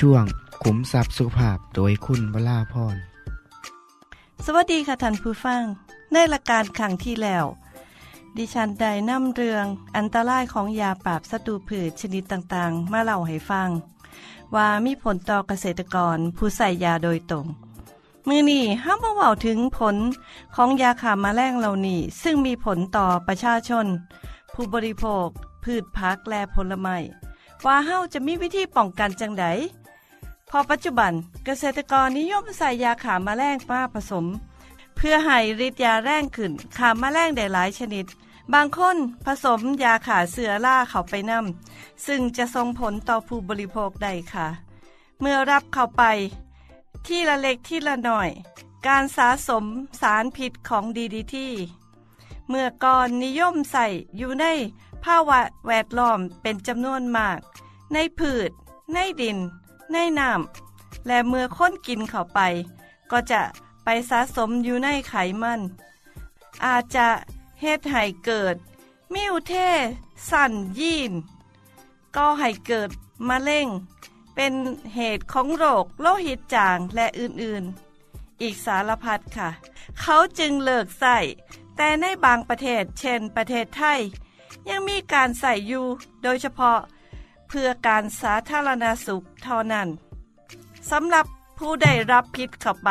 ช่วงขุมทรัพย์สุภาพโดยคุณวราพรสวัสดีค่ะท่านผู้ฟัง ในละการขังที่แล้ว ดิฉันได้นำเรื่องอันตรายของยาปราบศัตรูพืชชนิดต่างๆ มาเล่าให้ฟัง ว่ามีผลต่อเกษตรกรผู้ใส่ยาโดยตรง มือนี้ห้ามมาเว้าถึงผลของยาขามาแมลงเหล่านี้ ซึ่งมีผลต่อประชาชน ผู้บริโภค พืชพักและผลไม้ว่าเฮาจะมีวิธีป้องกันจังได พอปัจจุบันเกษตรกรนิยมใส่ยาขามาแมลงมาผสม เพื่อให้ฤทธิ์ยาแรงขึ้นขามาแมลงได้หลายชนิด บางคนผสมยาขาเสือล่าเข้าไปนำซึ่งจะส่งผลต่อผู้บริโภคได้ค่ะ เมื่อรับเข้าไป ที่ละเล็กที่ละหน่อย การสะสมสารพิษของดีดีที่เมื่อก่อนนิยมใส่อยู่ในภาวะแวดล้อมเป็นจำนวนมาก ในพืช ในดิน ในน้ำและเมื่อค้นกินเข้าไป ก็จะไปสะสมอยู่ในไขมัน อาจจะเฮ็ดให้เกิด มิวเทสันยีนก็ให้เกิดมะเร็งเป็นเหตุของโรคโลหิตจางและอื่นๆ อีกสารพัดค่ะ เขาจึงเลิกใส่แต่ในบางประเทศเช่นประเทศไทย ยังมีการใส่อยู่ โดยเฉพาะ พื่อการสาธารณสุขเท่านั้นสำหรับผู้ได้รับพิษเข้าไป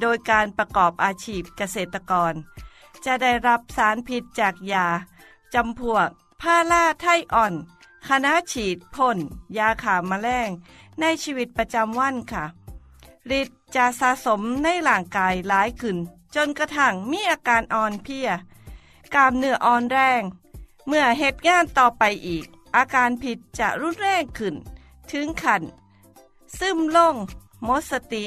โดยการประกอบอาชีพเกษตรกร จะได้รับสารพิษจากยาจำพวกพาราไทอ่อนคณะฉีดพ่น ยาขามาแมลงในชีวิตประจำวันค่ะฤทธิ์จะสะสมในร่างกายหลายขึ้น จนกระทั่งมีอาการอ่อนเพลีย กล้ามเนื้ออ่อนแรง เมื่อเหตุงานต่อไปอีก อาการผิดจะรุนแรงขึ้น ถึงขัน ซึมลงหมดสติ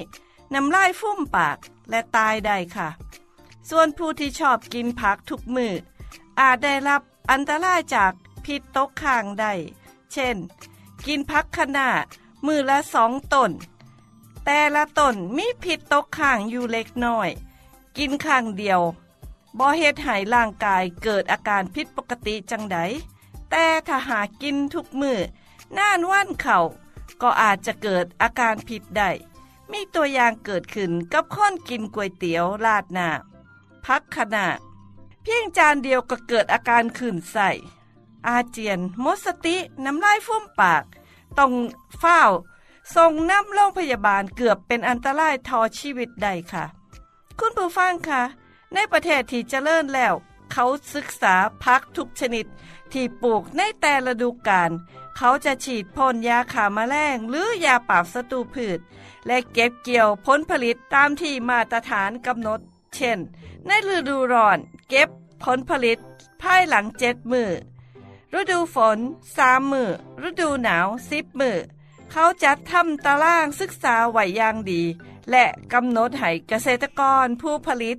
น้ำลายฟุ้มปากและตายได้ค่ะ ส่วนผู้ที่ชอบกินผักทุกมืออาจได้รับอันตรายจากพิษตกค้างได้ เช่น กินผักขนาดมือละสองตน แต่ละตนมีพิษตกค้างอยู่เล็กน้อย กินข้างเดียวบ่เฮ็ดให้ร่างกายเกิดอาการผิดปกติจังได แต่ถ้าหากินทุกมือน่านว่านเข่าก็อาจจะเกิดอาการผิดได้มีตัวอย่างเกิดขึ้นกับคนกินก๋วยเตี๋ยวราดหน้าพักขณะเพียงจานเดียวก็เกิดอาการขื่นใส่ อาเจียนมดสติน้ำลายฟุ้มปาก ต้องเฝ้าส่งน้ำโรงพยาบาลเกือบเป็นอันตรายทอชีวิตได้ค่ะ คุณผู้ฟังคะในประเทศที่เจริญแล้ว เขาศึกษาพักทุกชนิด ที่ปลูกในแต่ละฤดูกาลเขาจะฉีดพ่นยาขาแมลงหรือยาปราบศัตรูพืช และเก็บเกี่ยวผลผลิตตามที่มาตรฐานกำหนด เช่น ในฤดูร้อน เก็บผลผลิตภายหลังเจ็ดมือฤดูฝนสามมือฤดูหนาวสิบมือเขาจัดทำตารางศึกษาไหวอย่างดี และกำหนดให้เกษตรกรผู้ผลิต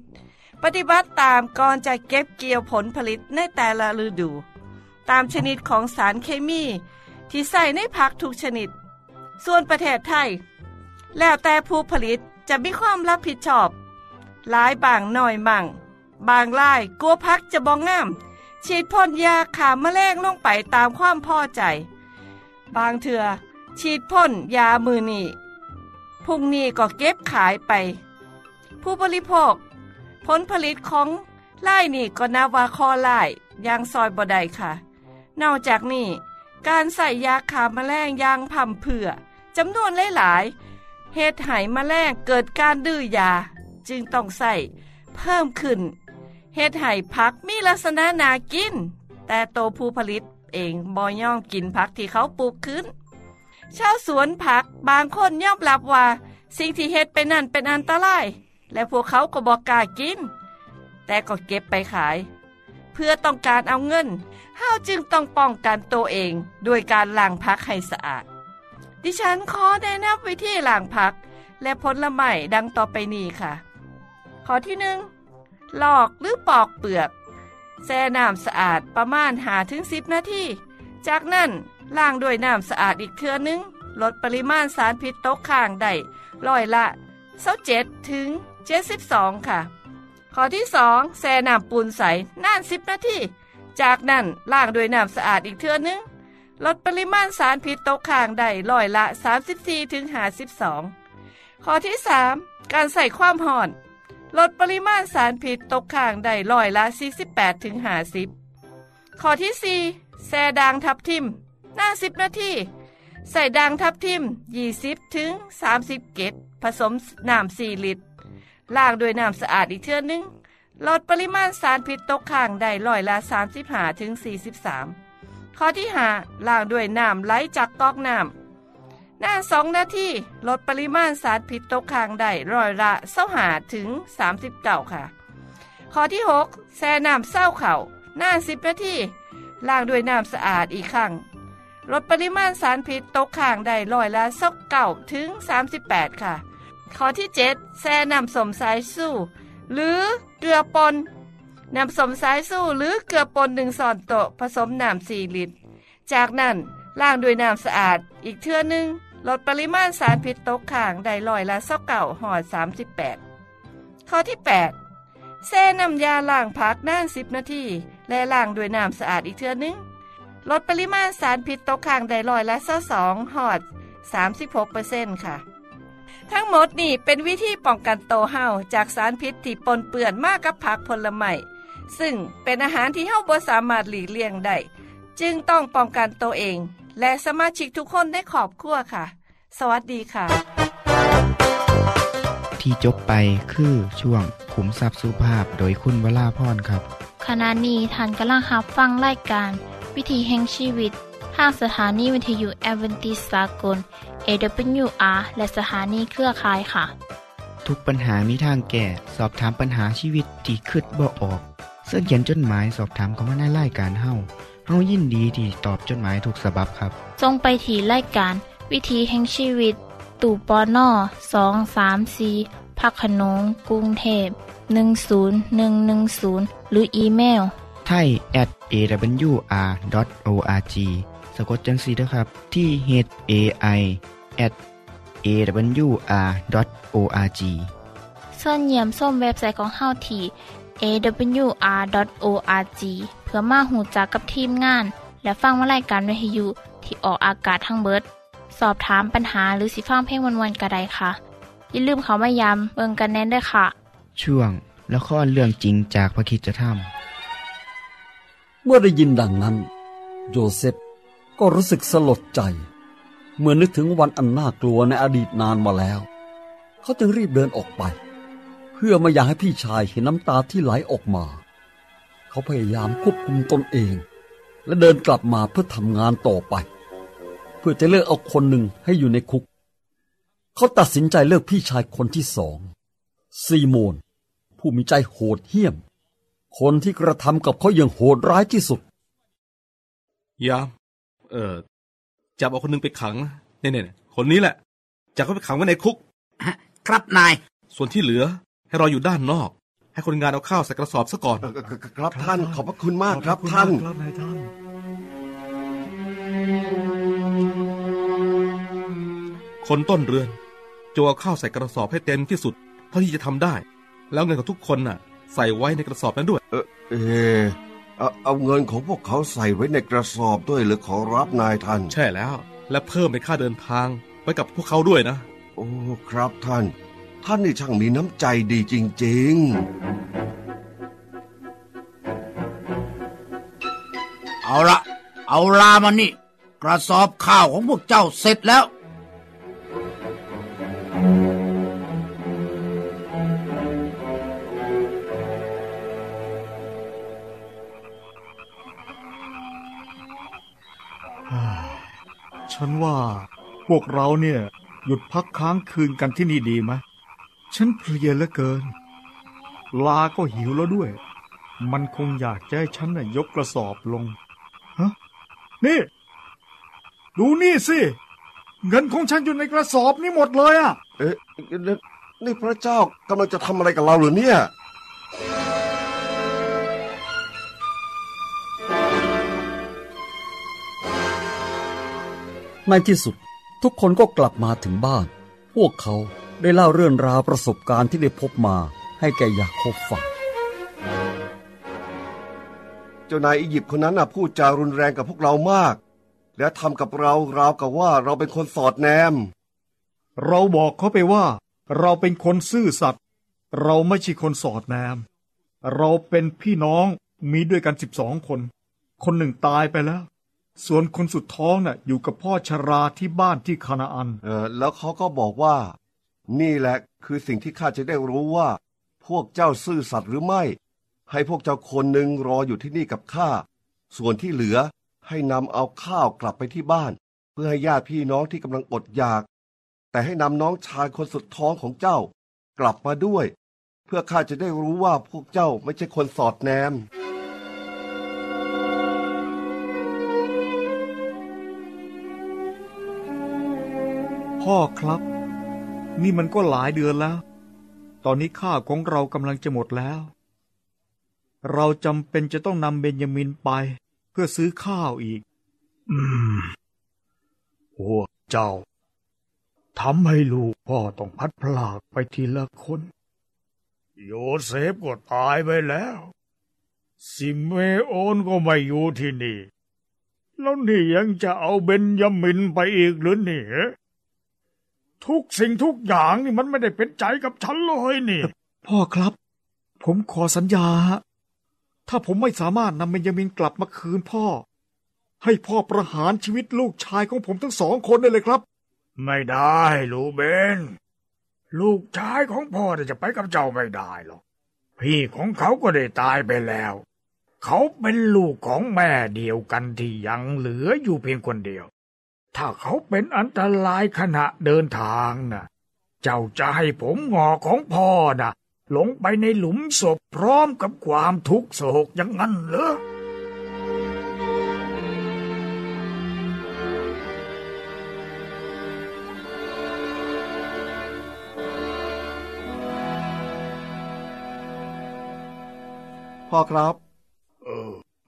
ปฏิบัติตามก่อนจะเก็บเกี่ยวผลผลิตในแต่ละฤดู ตามชนิดของสารเคมี ที่ใส่ในผักทุกชนิด ส่วนประเทศไทย แล้วแต่ผู้ผลิตจะมีความรับผิดชอบหลายบางหน่อยมั่ง บางรายกลัวพักจะบองงาม ฉีดพ่นยาขาแมลงลงไปตามความพอใจ บางเถื่อฉีดพ่นยามือนี่พุ่งนี้ก็เก็บขายไป ผู้บริโภค ผลผลิตของไล่นี่ก็นับว่าคอไล่ยางซอยบดายค่ะ นอกจากนี้การใส่ยาขาแมลงยางพ่ำเผื่อจำนวนหลายๆเหตุไหแมลงเกิดการดื้อยา จึงต้องใส่เพิ่มขึ้นเฮ็ดให้ผักมีลักษณะนากิน แต่โตผู้ผลิตเองบ่ย่องกินผักที่เขาปลูกขึ้น ชาวสวนผักบางคนยอมรับว่า สิ่งที่เฮ็ดไปนั่นเป็นอันตราย และพวกเขาก็บอกกล้ากิน แต่ก็เก็บไปขาย เพื่อต้องการเอาเงินเฮาจึงต้องป้องกันตัวเองด้วยการล้างผักให้สะอาด ดิฉันขอแนะนำวิธีล้างผัก และผลไม้ดังต่อไปนี้ค่ะ ข้อที่หนึ่งลอกหรือปอกเปลือกแช่น้ำสะอาดประมาณหาถึงสิบนาที จากนั้นล้างด้วยน้ำสะอาดอีกเทื่อนึง ลดปริมาณสารพิษตกค้างได้ร้อยละ27ถึง72ค่ะ ข้อที่2แช่น้ำปูนใสนาน10นาทีจากนั้นล้างด้วยน้ำสะอาดอีกเทื่อนึง ลดปริมาณสารพิษตกค้างได้ร้อยละ 34ถึง52 ข้อที่ 3 การใส่ความห่อน ลดปริมาณสารพิษตกค้างได้ร้อยละ 48ถึง50 ข้อที่ 4แช่ด่างทับทิมหน้า 10 นาทีใส่ด่างทับทิม 20ถึง30 เกตผสมน้ำ4ลิตร ล้างด้วยน้ำสะอาดอีกเทื่อนึง ลดปริมาณสารพิษตกค้างได้ร้อยละ35ถึง43 ข้อที่5ล้างด้วยน้ำไหลจากก๊อกน้ำหน้า2นาทีลดปริมาณสารพิษตกค้างได้ร้อยละ25ถึง39ค่ะ ข้อที่ 6 แช่น้ำเศร้าเข่าหน้า10นาทีล้างด้วยน้ำสะอาดอีกครั้งลดปริมาณสารพิษตกค้างได้ร้อยละสักเก่าถึง 38 ค่ะ ข้อที่ 7แช่น้ำสมสายสู้ หรือเกลือปนน้ำสมสายสู้หรือเกลือปนหนึ่งส่อนโตผสมน้ำ4ลิตร จากนั้นล้างด้วยน้ำสะอาด อีกเทื่อนึง ลดปริมาณสารพิษตกค้างได้ร้อยละเสักเก่าหอด 38 ข้อที่ 8แช่น้ำยาล้างผักนาน10 นาที และล้างด้วยน้ำสะอาดอีกเทื่อนึง ลดปริมาณสารพิษตกค้างได้ร้อยละ22หอด 36%ค่ะ ทั้งหมดนี่เป็นวิธีป้องกันโตวเฮาจากสารพิษที่ปนเปื้อนมากกับผักผลไม้ซึ่งเป็นอาหารที่เฮาบ่สามารถหลีกเลี่ยงได้จึงต้องป้องกันตัวเอง และสมาชิกทุกคนในครอบครัวค่ะ สวัสดีค่ะ ที่จบไปคือช่วงขุมทรัพย์สุภาพโดยคุณวราพรครับ ขณะนี้ท่านกำลังรับฟังรายการ วิถีแห่งชีวิตทางสถานีวิทยุแอเวนติสากล AWR และสถานีเครือข่ายค่ะ ทุกปัญหามีทางแก้สอบถามปัญหาชีวิตที่คืดบ่ออก เสื้อเขียนจดหมายสอบถามเขามาในรายการเฮาเฮายินดีที่ตอบจดหมายถูกสาบบครับ ทรงไปที่รายการ วิถีแห่งชีวิต ตู่ปอน่อสองสามสีพักขนงกรุงเทพ10110 หรืออีเมลไทย at awr.org สะกดจังสีนะครับ ที่ h a i at awr.org เสินเยี่ยมส้มเว็บไซต์ของเฮาที่ awr.org เพื่อมาหูจักกับทีมงาน และฟังวารายการวิทยุที่ออกอากาศทั้งเบิด สอบถามปัญหาหรือสิฟังเพลงวันๆกระไดค่ะ อย่าลืมเขามายามเบิงกันแน่นด้วยค่ะ ช่วงละครเรื่องจริงจากพระคริสตธรรมเมื่อได้ยินดังนั้น โยเซฟก็รู้สึกสลดใจ เมื่อนึกถึงวันอันน่ากลัวในอดีตนานมาแล้ว เขาจึงรีบเดินออกไป เพื่อไม่อยากให้พี่ชายเห็นน้ำตาที่ไหลออกมา เขาพยายามควบคุมตนเอง และเดินกลับมาเพื่อทำงานต่อไป เพื่อจะเลือกเอาคนหนึ่งให้อยู่ในคุก เขาตัดสินใจเลือกพี่ชายคนที่สองซีโมน ผู้มีใจโหดเหี้ยม คนที่กระทำกับเขาอย่างโหดร้ายที่สุด ยาม เออ จับเอาคนนึงไปขังเนี่ยเนี่ยคนนี้แหละจับเขาไปขังไว้ในคุก ครับนาย ส่วนที่เหลือให้รออยู่ด้านนอก ให้คนงานเอาข้าวใส่กระสอบซะก่อน ครับท่านขอบพระคุณมากครับท่านครับนายท่านคนต้นเรือนจะเอาข้าวใส่กระสอบให้เต็มที่สุด เท่าที่จะทำได้ แล้วเงินของทุกคนน่ะ ใส่ไว้ในกระสอบนั้นด้วย เออ เอาเอาเงินของพวกเขาใส่ไว้ในกระสอบด้วยหรือขอรับนายท่าน ใช่แล้ว และเพิ่มในค่าเดินทางไว้กับพวกเขาด้วยนะ โอ้ครับท่าน ท่านนี่ช่างมีน้ำใจดีจริงเอาละเอาลามานี่ กระสอบข้าวของพวกเจ้าเสร็จแล้ว ฉันว่าพวกเราเนี่ย หยุดพักค้างคืนกันที่นี่ดีไหมฉันเพลียเหลือเกิน ลาก็หิวแล้วด้วย มันคงอยากจะให้ฉันน่ะยกกระสอบลงฮะนี่ ดูนี่สิ เงินของฉันอยู่ในกระสอบนี่หมดเลยอะ เอ๊ะนี่นี่พระเจ้ากำลังจะทำอะไรกับเราเหรือเนี่ย ในที่สุดทุกคนก็กลับมาถึงบ้าน พวกเขาได้เล่าเรื่องราวประสบการณ์ที่ได้พบมาให้แก่ยาโคบฟัง เจ้านายอียิปต์คนนั้นน่ะพูดจารุนแรงกับพวกเรามาก และทำกับเราราวกับว่าเราเป็นคนสอดแนม เราบอกเขาไปว่า เราเป็นคนซื่อสัตย์เราไม่ใช่คนสอดแนม เราเป็นพี่น้องมีด้วยกันสิบสองคน คนหนึ่งตายไปแล้ว ส่วนคนสุดท้องน่ะอยู่กับพ่อชราที่บ้านที่คานาอัน เออแล้วเขาก็บอกว่า นี่แหละคือสิ่งที่ข้าจะได้รู้ว่า พวกเจ้าซื่อสัตย์หรือไม่ ให้พวกเจ้าคนหนึ่งรออยู่ที่นี่กับข้า ส่วนที่เหลือให้นำเอาข้าวกลับไปที่บ้าน เพื่อให้ญาติพี่น้องที่กำลังอดอยาก แต่ให้นำน้องชายคนสุดท้องของเจ้ากลับมาด้วย เพื่อข้าจะได้รู้ว่าพวกเจ้าไม่ใช่คนสอดแนม พ่อครับ นี่มันก็หลายเดือนแล้ว ตอนนี้ข้าวของเรากำลังจะหมดแล้ว เราจำเป็นจะต้องนำเบนยามินไป เพื่อซื้อข้าวอีก อืมพวกเจ้าทำให้ลูกพ่อต้องพลัดพรากไปทีละคน โยเซฟก็ตายไปแล้ว ซิเมโอนก็ไม่อยู่ที่นี่ แล้วนี่ยังจะเอาเบนยามินไปอีกหรือเนี่ย ทุกสิ่งทุกอย่างนี่มันไม่ได้เป็นใจกับฉันเลยนี่ พ่อครับ ผมขอสัญญาฮะถ้าผมไม่สามารถนำเบนยามินกลับมาคืนพ่อ ให้พ่อประหารชีวิตลูกชายของผมทั้งสองคนได้เลยครับ ไม่ได้ลูกเบน ลูกชายของพ่อจะไปกับเจ้าไม่ได้หรอก พี่ของเขาก็ได้ตายไปแล้ว เขาเป็นลูกของแม่เดียวกันที่ยังเหลืออยู่เพียงคนเดียว ถ้าเขาเป็นอันตรายขณะเดินทางน่ะ เจ้าจะให้ผมงอของพ่อน่ะ หลงไปในหลุมศพพร้อมกับความทุกข์โศกอย่างนั้นเหรอพ่อครับ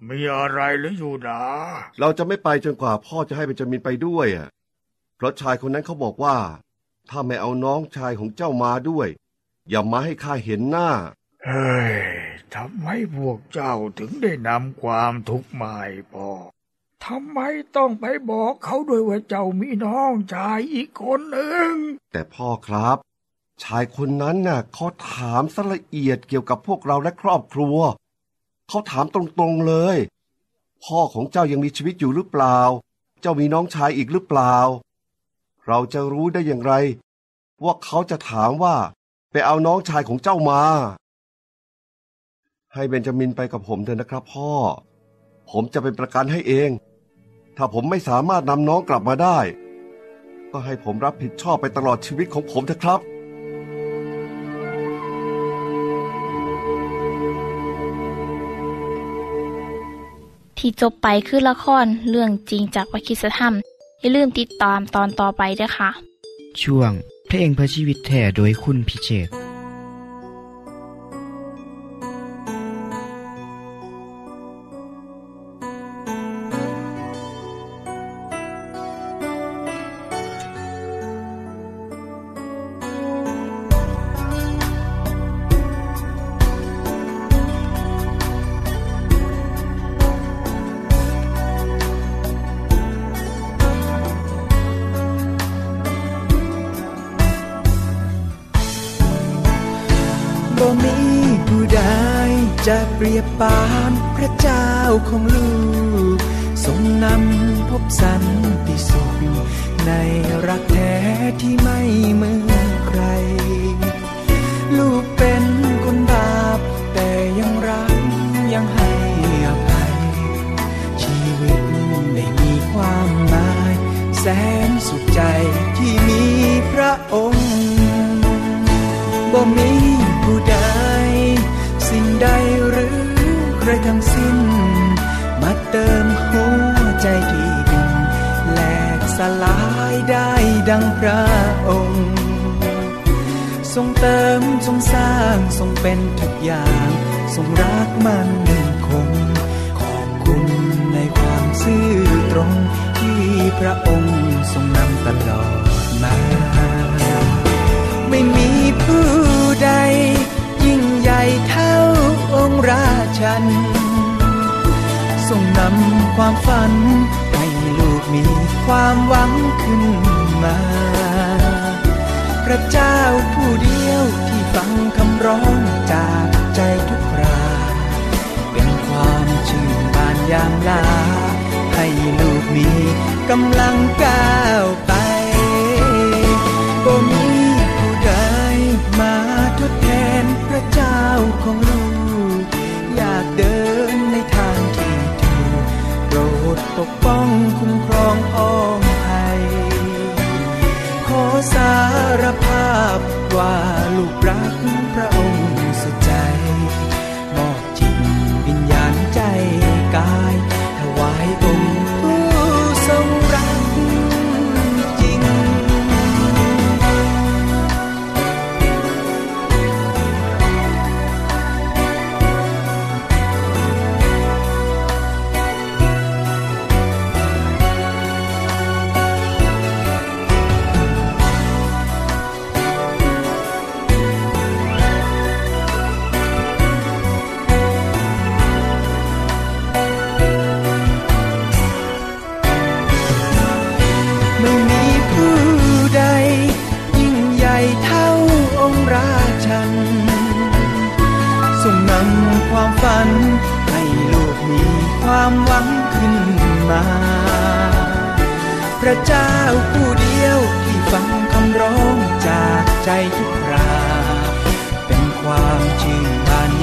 มีอะไรหรืออยู่ดาเราจะไม่ไปจนกว่าพ่อจะให้เบนจามินไปด้วยอะเพราะชายคนนั้นเขาบอกว่า ถ้าไม่เอาน้องชายของเจ้ามาด้วย อย่ามาให้ข้าเห็นหน้า เฮ้ยทำไมพวกเจ้าถึงได้นำความทุกข์มาให้พ่อทำไมต้องไปบอกเขาด้วยว่าเจ้ามีน้องชายอีกคนหนึ่ง แต่พ่อครับ ชายคนนั้นน่ะเขาถามสละเอียดเกี่ยวกับพวกเราและครอบครัว เขาถามตรงๆเลย พ่อของเจ้ายังมีชีวิตอยู่หรือเปล่า เจ้ามีน้องชายอีกหรือเปล่า เราจะรู้ได้อย่างไร ว่าเขาจะถามว่า ไปเอาน้องชายของเจ้ามา ให้เบนจามินไปกับผมเถอะนะครับ พ่อ ผมจะเป็นประกันให้เอง ถ้าผมไม่สามารถนำน้องกลับมาได้ ก็ให้ผมรับผิดชอบไปตลอดชีวิตของผมเถอะครับ ที่จบไปคือละครเรื่องจริงจากวิคิสธรรม อย่าลืมติดตามตอนต่อไปด้วยค่ะ ช่วงเพลงเพื่อชีวิตแท่โดยคุณพิเชษ เปรียบปานพระเจ้าของลูกทรงนำพบสันติสุขในรักแท้ที่ไม่เหมือนใคร ลูกเป็นคนบาปแต่ยังรักยังให้อภัย ชีวิตได้มีความหมายแสนสุขใจที่มีพระองค์บ่มีผู้ใดสิ่งใด อใครทั้งสิ้น มาเติมหัวใจที่ดินแหลกสลายได้ดังพระองค์ ทรงเติมทรงสร้างทรงเป็นทุกอย่าง ทรงรักมันคง ขอบคุณในความซื่อตรงที่พระองค์ทรงนำตลอดันทรงนำความฝัน ให้ลูกมีความหวังขึ้นมา พระเจ้าผู้เดียวที่ฟังคำร้องจากใจทุกครา เป็นความชื่นบานยามลา ให้ลูกมีกำลังก้าวไปบ่มีผู้ใดมาทดแทนพระเจ้าของลูกอยาก เดินในทางที่ถูกโปรดปกป้องคุ้มครองอ้อมภัย ขอสารภาพว่าลูกรักพระองค์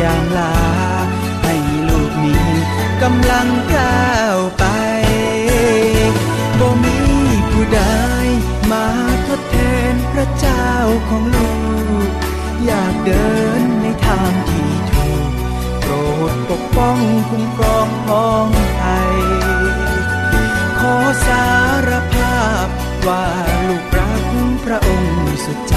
ยามลา ให้ลูกมีกำลังก้าวไปบ่มีผู้ใดมาทดแทนพระเจ้าของลูก อยากเดินในทางที่ถูกโปรดปกป้องคุ้มครองพ้องไทยขอสารภาพว่าลูกรักพระองค์สุดใจ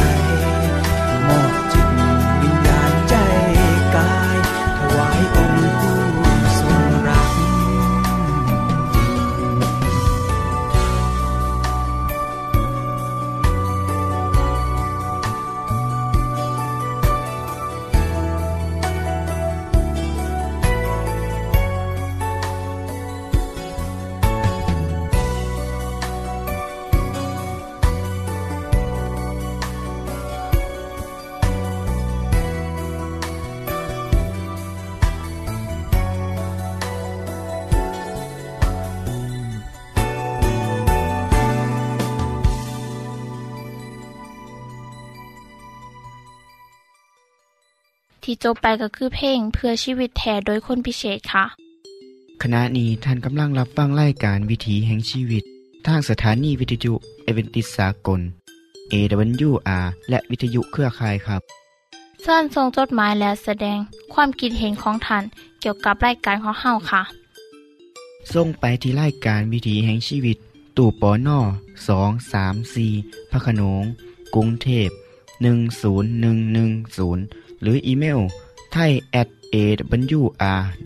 ที่จบไปก็คือเพลงเพื่อชีวิตแทนโดยคนพิเศษค่ะ ขณะนี้ท่านกำลังรับฟังรายการวิถีแห่งชีวิต ทางสถานีวิทยุเอเวนติสากล AWR และวิทยุเครือข่ายครับเชิญส่งจดหมายและแสดงความคิดเห็นของท่านเกี่ยวกับรายการของเฮาค่ะส่งไปที่รายการวิถีแห่งชีวิต ตู่ปอน่อสองสามสีพระโขนงกรุงเทพ10110 หรืออีเมลไทย at awr.org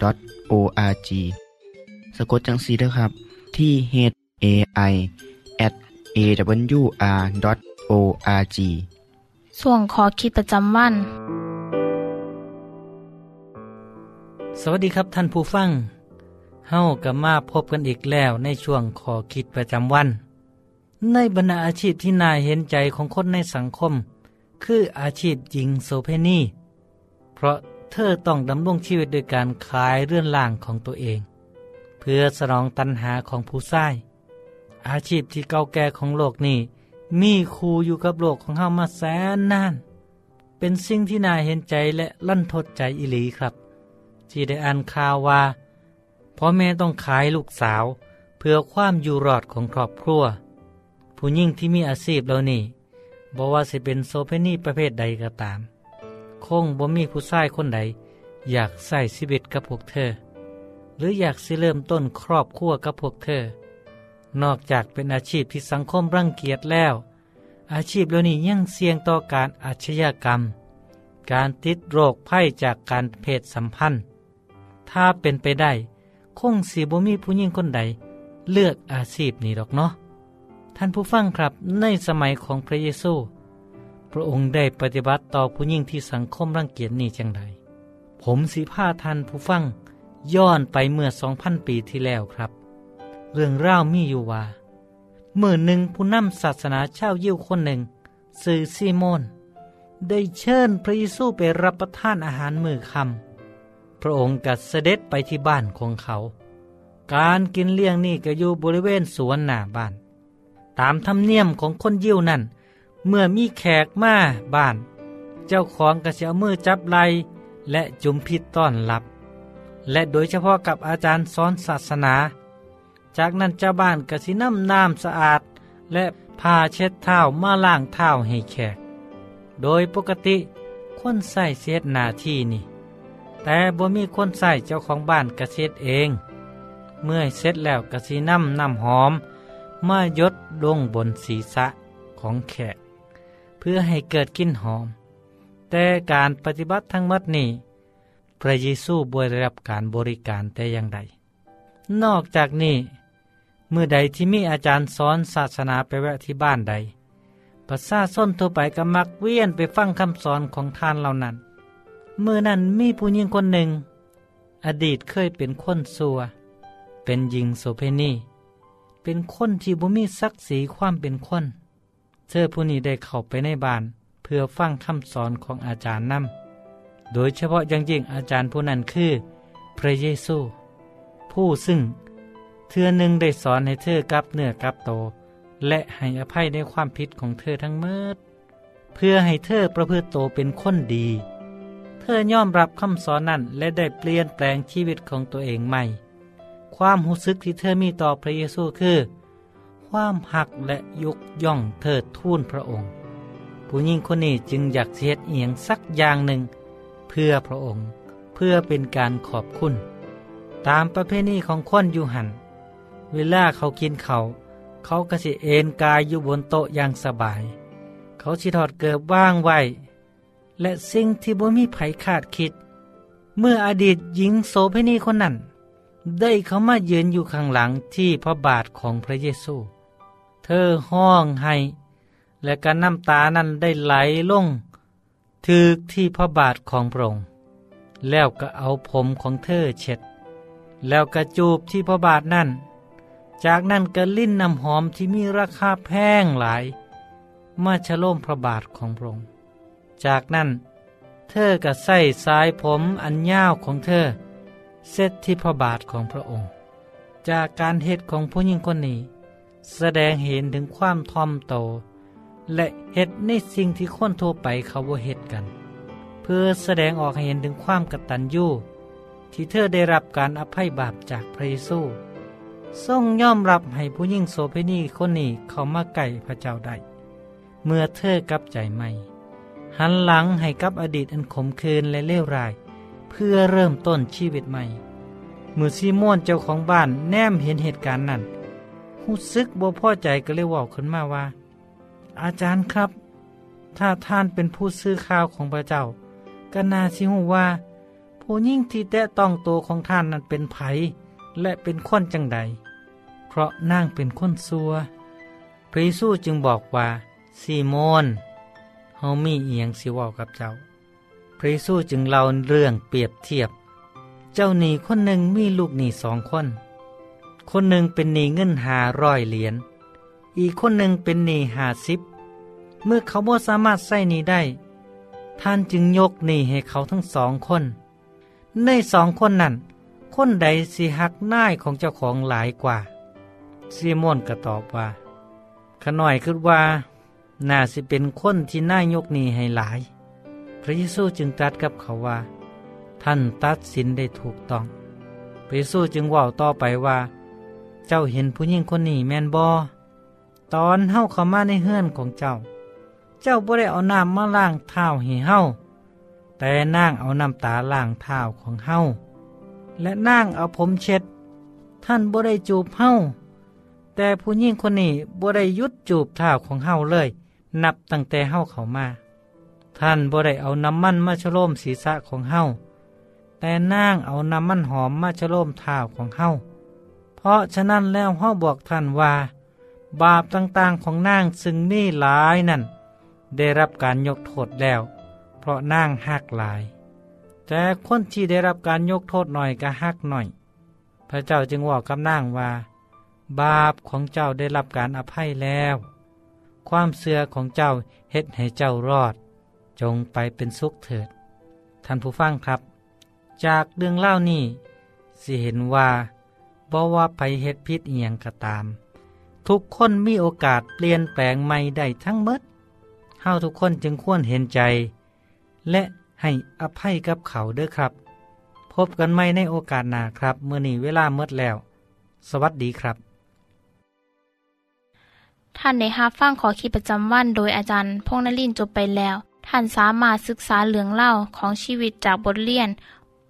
สะกดจังสีนะครับที่ h a i at awr.org ส่วนขอคิดประจำวัน สวัสดีครับท่านผู้ฟังเฮากับมาพบกันอีกแล้วในช่วงขอคิดประจำวัน ในบรรดาอาชีพที่น่าเห็นใจของคนในสังคม คืออาชีพหญิงโสเพณี เพราะเธอต้องดำรงชีวิตด้วยการขายเรื่อนล่างของตัวเอง เพื่อสนองตัณหาของผู้ใช้อาชีพที่เก่าแก่ของโลกนี้ มีครูอยู่กับโลกของเฮามาแสนนาน เป็นสิ่งที่น่าเห็นใจและลั่นทดใจอิลีครับ ที่ได้อ่านข่าวว่าพ่อแม่ต้องขายลูกสาว เพื่อความอยู่รอดของครอบครัว ผู้ยิ่งที่มีอาชีพเหล่านี้บอกว่าสิเป็นโซเพนีประเภทใดก็ตาม คงบ่มีผู้ชายคนใด อยากใส่ชีวิตกับพวกเธอ หรืออยากสิเริ่มต้นครอบครัวกับพวกเธอ นอกจากเป็นอาชีพที่สังคมรังเกียจแล้ว อาชีพเหล่านี้ยังเสี่ยงต่อการอาชญากรรม การติดโรคภัยจากการเพศสัมพันธ์ ถ้าเป็นไปได้ คงสีบ่มีผู้หญิงคนใด เลือกอาชีพนี้ดอกเนาะท่านผู้ฟังครับในสมัยของพระเยซู พระองค์ได้ปฏิบัติต่อผู้หญิงที่สังคมรังเกียจนี้จังใด ผมสิพาท่านผู้ฟัง ย้อนไปเมื่อสองพันปีที่แล้วครับ เรื่องเล่ามีอยู่ว่าเมื่อหนึ่งผู้นำศาสนาชาวยิวคนหนึ่งสื่อซีโมน ได้เชิญพระเยซูไปรับประทานอาหารมื้อค่ำพระองค์กัดเสด็จไปที่บ้านของเขา การกินเลี้ยงนี่ก็อยู่บริเวณสวนหน้าบ้าน ตามธรรมเนียมของคนยิวนั่น เมื่อมีแขกมาบ้าน เจ้าของก็จะเอามือจับไหลและจุมพิษต้อนรับ และโดยเฉพาะกับอาจารย์สอนศาสนา จากนั้นเจ้าบ้านก็สิน้ำน้ำสะอาด และพาเช็ดเท้ามาล้างเท้าให้แขก โดยปกติคนใส่เสียดหน้าที่นี่ แต่บ่มีคนใส่เจ้าของบ้านกระเช็ดเอง เมื่อเสร็จแล้วกระสีน้ำน้ำหอม มายดลงบนศีรษะของแขก เพื่อให้เกิดกลิ่นหอม แต่การปฏิบัติทั้งหมดนี้ พระเยซูบได้รับการบริการแต่อย่างใด นอกจากนี้ เมื่อใดที่มีอาจารย์สอนศาสนาไปแวะที่บ้านใดประชาชนทั่วไปก็มักเวียนไปฟังคำสอนของท่านเหล่านั้น เมื่อนั้นมีผู้หญิงคนหนึ่ง อดีตเคยเป็นคนซัว เป็นหญิงโสเพณี เป็นคนที่บุมีศักดิ์ศรีความเป็นคน เธอผู้นี้ได้เข้าไปในบ้าน เพื่อฟังคำสอนของอาจารย์นำโดยเฉพาะอย่างยิ่งอาจารย์ผู้นั้นคือ พระเยซู ผู้ซึ่งเธอหนึ่งได้สอนให้เธอกับเนื้อกับโต และให้อภัยในความผิดของเธอทั้งเมิดเพื่อให้เธอประพฤติโตเป็นคนดี เธอยอมรับคำสอนนั้นและได้เปลี่ยนแปลงชีวิตของตัวเองใหม่ ความรู้สึกที่เธอมีต่อพระเยซูคือ ความหักและยกย่องเทิดทูนพระองค์ ผู้หญิงคนนี้จึงอยากเสียดเอียงสักอย่างหนึ่ง เพื่อพระองค์เพื่อเป็นการขอบคุณ ตามประเพณีของคนอยู่หัน เวลาเขากินเขา เขาก็สิเอนกายอยู่บนโต๊ะอย่างสบาย เขาสิถอดเกิบว่างไว้ และสิ่งที่บ่มีไผคาดคิด เมื่ออดีตหญิงโสเภณีคนนั้นได้เขามายืนอยู่ข้างหลังที่พระบาทของพระเยซู ธอห้องให้และการน้ำตานั้นได้ไหลลงถึกที่พระบาทของพระองค์แล้วก็เอาผมของเธอเช็ด แล้วก็จูบที่พระบาทนั่น จากนั้นก็ลิ้นน้ำหอมที่มีราคาแพงหลาย มาชโลมพระบาทของพระองค์จากนั้น เธอก็ใส่สายผมอันยาวของเธอเซตที่พระบาทของพระองค์ จากการเหตุของผู้หญิงคนนี้ แสดงเห็นถึงความทอมโต และเหตุในสิ่งที่คนทั่วไปเขาบ่เหตุกัน เพื่อแสดงออกให้เห็นถึงความกตัญญูที่เธอได้รับการอภัยบาปจากพระเยซูทรงยอมรับให้ผู้หญิงโสเภณีคนนี้เข้ามาใกล้พระเจ้าได้ เมื่อเธอกลับใจใหม่ หันหลังให้กับอดีตอันขมขื่นและเลวร้าย เพื่อเริ่มต้นชีวิตใหม่เมื่อซีโมนเจ้าของบ้านแนมเห็นเหตุการณ์นั้น หูซึกบ่พอใจก็เลยว่าขึ้นมาว่า อาจารย์ครับ ถ้าท่านเป็นผู้ซื้อข้าวของพระเจ้า ก็น่าสิหูว่า ผู้ยิ่งที่แตะต้องตัวของท่านนั้นเป็นไผและเป็นคนจังใด เพราะนางเป็นคนซัวพระเยซูจึงบอกว่าซีโมนเฮามีเอียงสิว้ากับเจ้า พระเยซูจึงเล่าเรื่องเปรียบเทียบ เจ้าหนี้คนหนึ่งมีลูกหนี้สองคน คนหนึ่งเป็นหนี้เงินหาร้อยเหรียญ อีกคนหนึ่งเป็นหนี้หาสิบ เมื่อเขาบ่สามารถใส่หนี้ได้ ท่านจึงยกหนี้ให้เขาทั้งสองคน ในสองคนนั้น คนใดสิหักนายของเจ้าของหลายกว่า ซีมอนก็ตอบว่า ขน่อยคิดว่า น่าสิเป็นคนที่น่ายกนี้ให้หลาย พระเยซูจึงตรัสกับเขาว่า ท่านตัดสินได้ถูกต้อง พระเยซูจึงว่าต่อไปว่า เจ้าเห็นผู้หญิงคนนี้แมนบอตอนเฮาเข้ามาในเฮือนของเจ้า เจ้าบ่ได้เอาน้ำมาล้างเท้าให้เฮาแต่นางเอาน้ำตาล้างเท้าของเฮาและนางเอาผมเช็ด ท่านบ่ได้จูบเฮาแต่ผู้หญิงคนนี้บ่ได้ยุดจูบเท้าของเฮาเลย นับตั้งแต่เฮาเข้ามา ท่านบ่ได้เอาน้ำมันมาชโลมศีรษะของเฮาแต่นางเอาน้ำมันหอมมาชโลมเท้าของเฮา เพราะฉะนั้นแล้วเฮาบอกท่านว่า บาปต่างๆของนางซึ่งมีหลายนั่น ได้รับการยกโทษแล้ว เพราะนางหักหลาย แต่คนที่ได้รับการยกโทษหน่อยก็หักหน่อย พระเจ้าจึงบอกกับนางว่า บาปของเจ้าได้รับการอภัยแล้ว ความเสื่อของเจ้าเฮ็ดให้เจ้ารอด จงไปเป็นสุขเถิด ท่านผู้ฟังครับ จากเรื่องเล่านี้สิเห็นว่า บ่ว่าไปเฮ็ดพิษเอียงก็ตาม ทุกคนมีโอกาสเปลี่ยนแปลงใหม่ได้ทั้งหมดเฮาทุกคนจึงควรเห็นใจ และให้อภัยกับเขาเด้อครับ พบกันใหม่ในโอกาสหน้าครับเมื่อนี้เวลาเมดแล้ว สวัสดีครับ ท่านในฮับฟังขอขีประจำวันโดยอาจารย์พงนลินจบไปแล้ว ท่านสามารถศึกษาเหลืองเล่าของชีวิตจากบทเรียน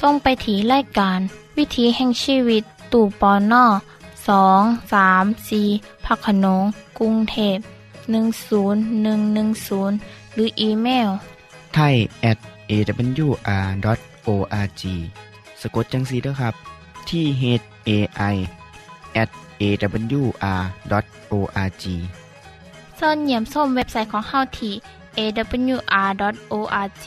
ส่งไปถีรายการ วิถีแห่งชีวิต ตู่ปอน่อสองสามสีพักขนงกรุงเทพ10110 หรืออีเมลไทย at awr.org สะกดจังสีด้วยครับ ที่ h a i at awr.org เสินเหยี่ยมส้มเว็บไซต์ของเฮาที่ awr.org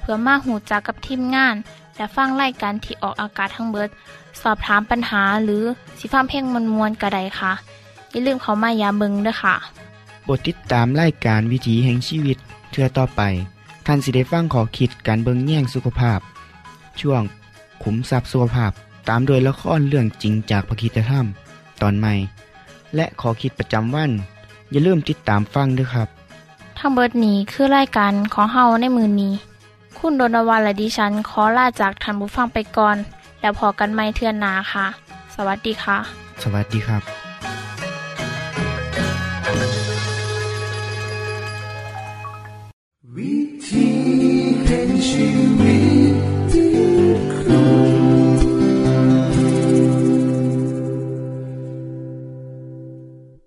เพื่อมาหูจักกับทีมงาน และฟังไล่กันที่ออกอากาศทั้งเบิด สอบถามปัญหาหรือสิฟ้าเพ่งมวลมวลกระไดค่ะ อย่าลืมเขามายาเบิงด้วยค่ะบทติดตามไล่การวิถีแห่งชีวิตเทือต่อไป ท่านสิได้ฟังขอคิดการเบิงแย่งสุขภาพ ช่วง ขุมทรัพย์สุขภาพตามโดยละครเรื่องจริงจากพระคีตธรรม ตอนใหม่ และขอคิดประจำวัน อย่าลืมติดตามฟังด้วยครับ ทั้งเบิดนี้คือรายการของเฮาในมือนี้ คุณโดนวันและดิฉันขอลาจากทันบุฟังไปก่อน แล้วพอกันไม่เทื่อนนาค่ะ สวัสดีค่ะ สวัสดีครับ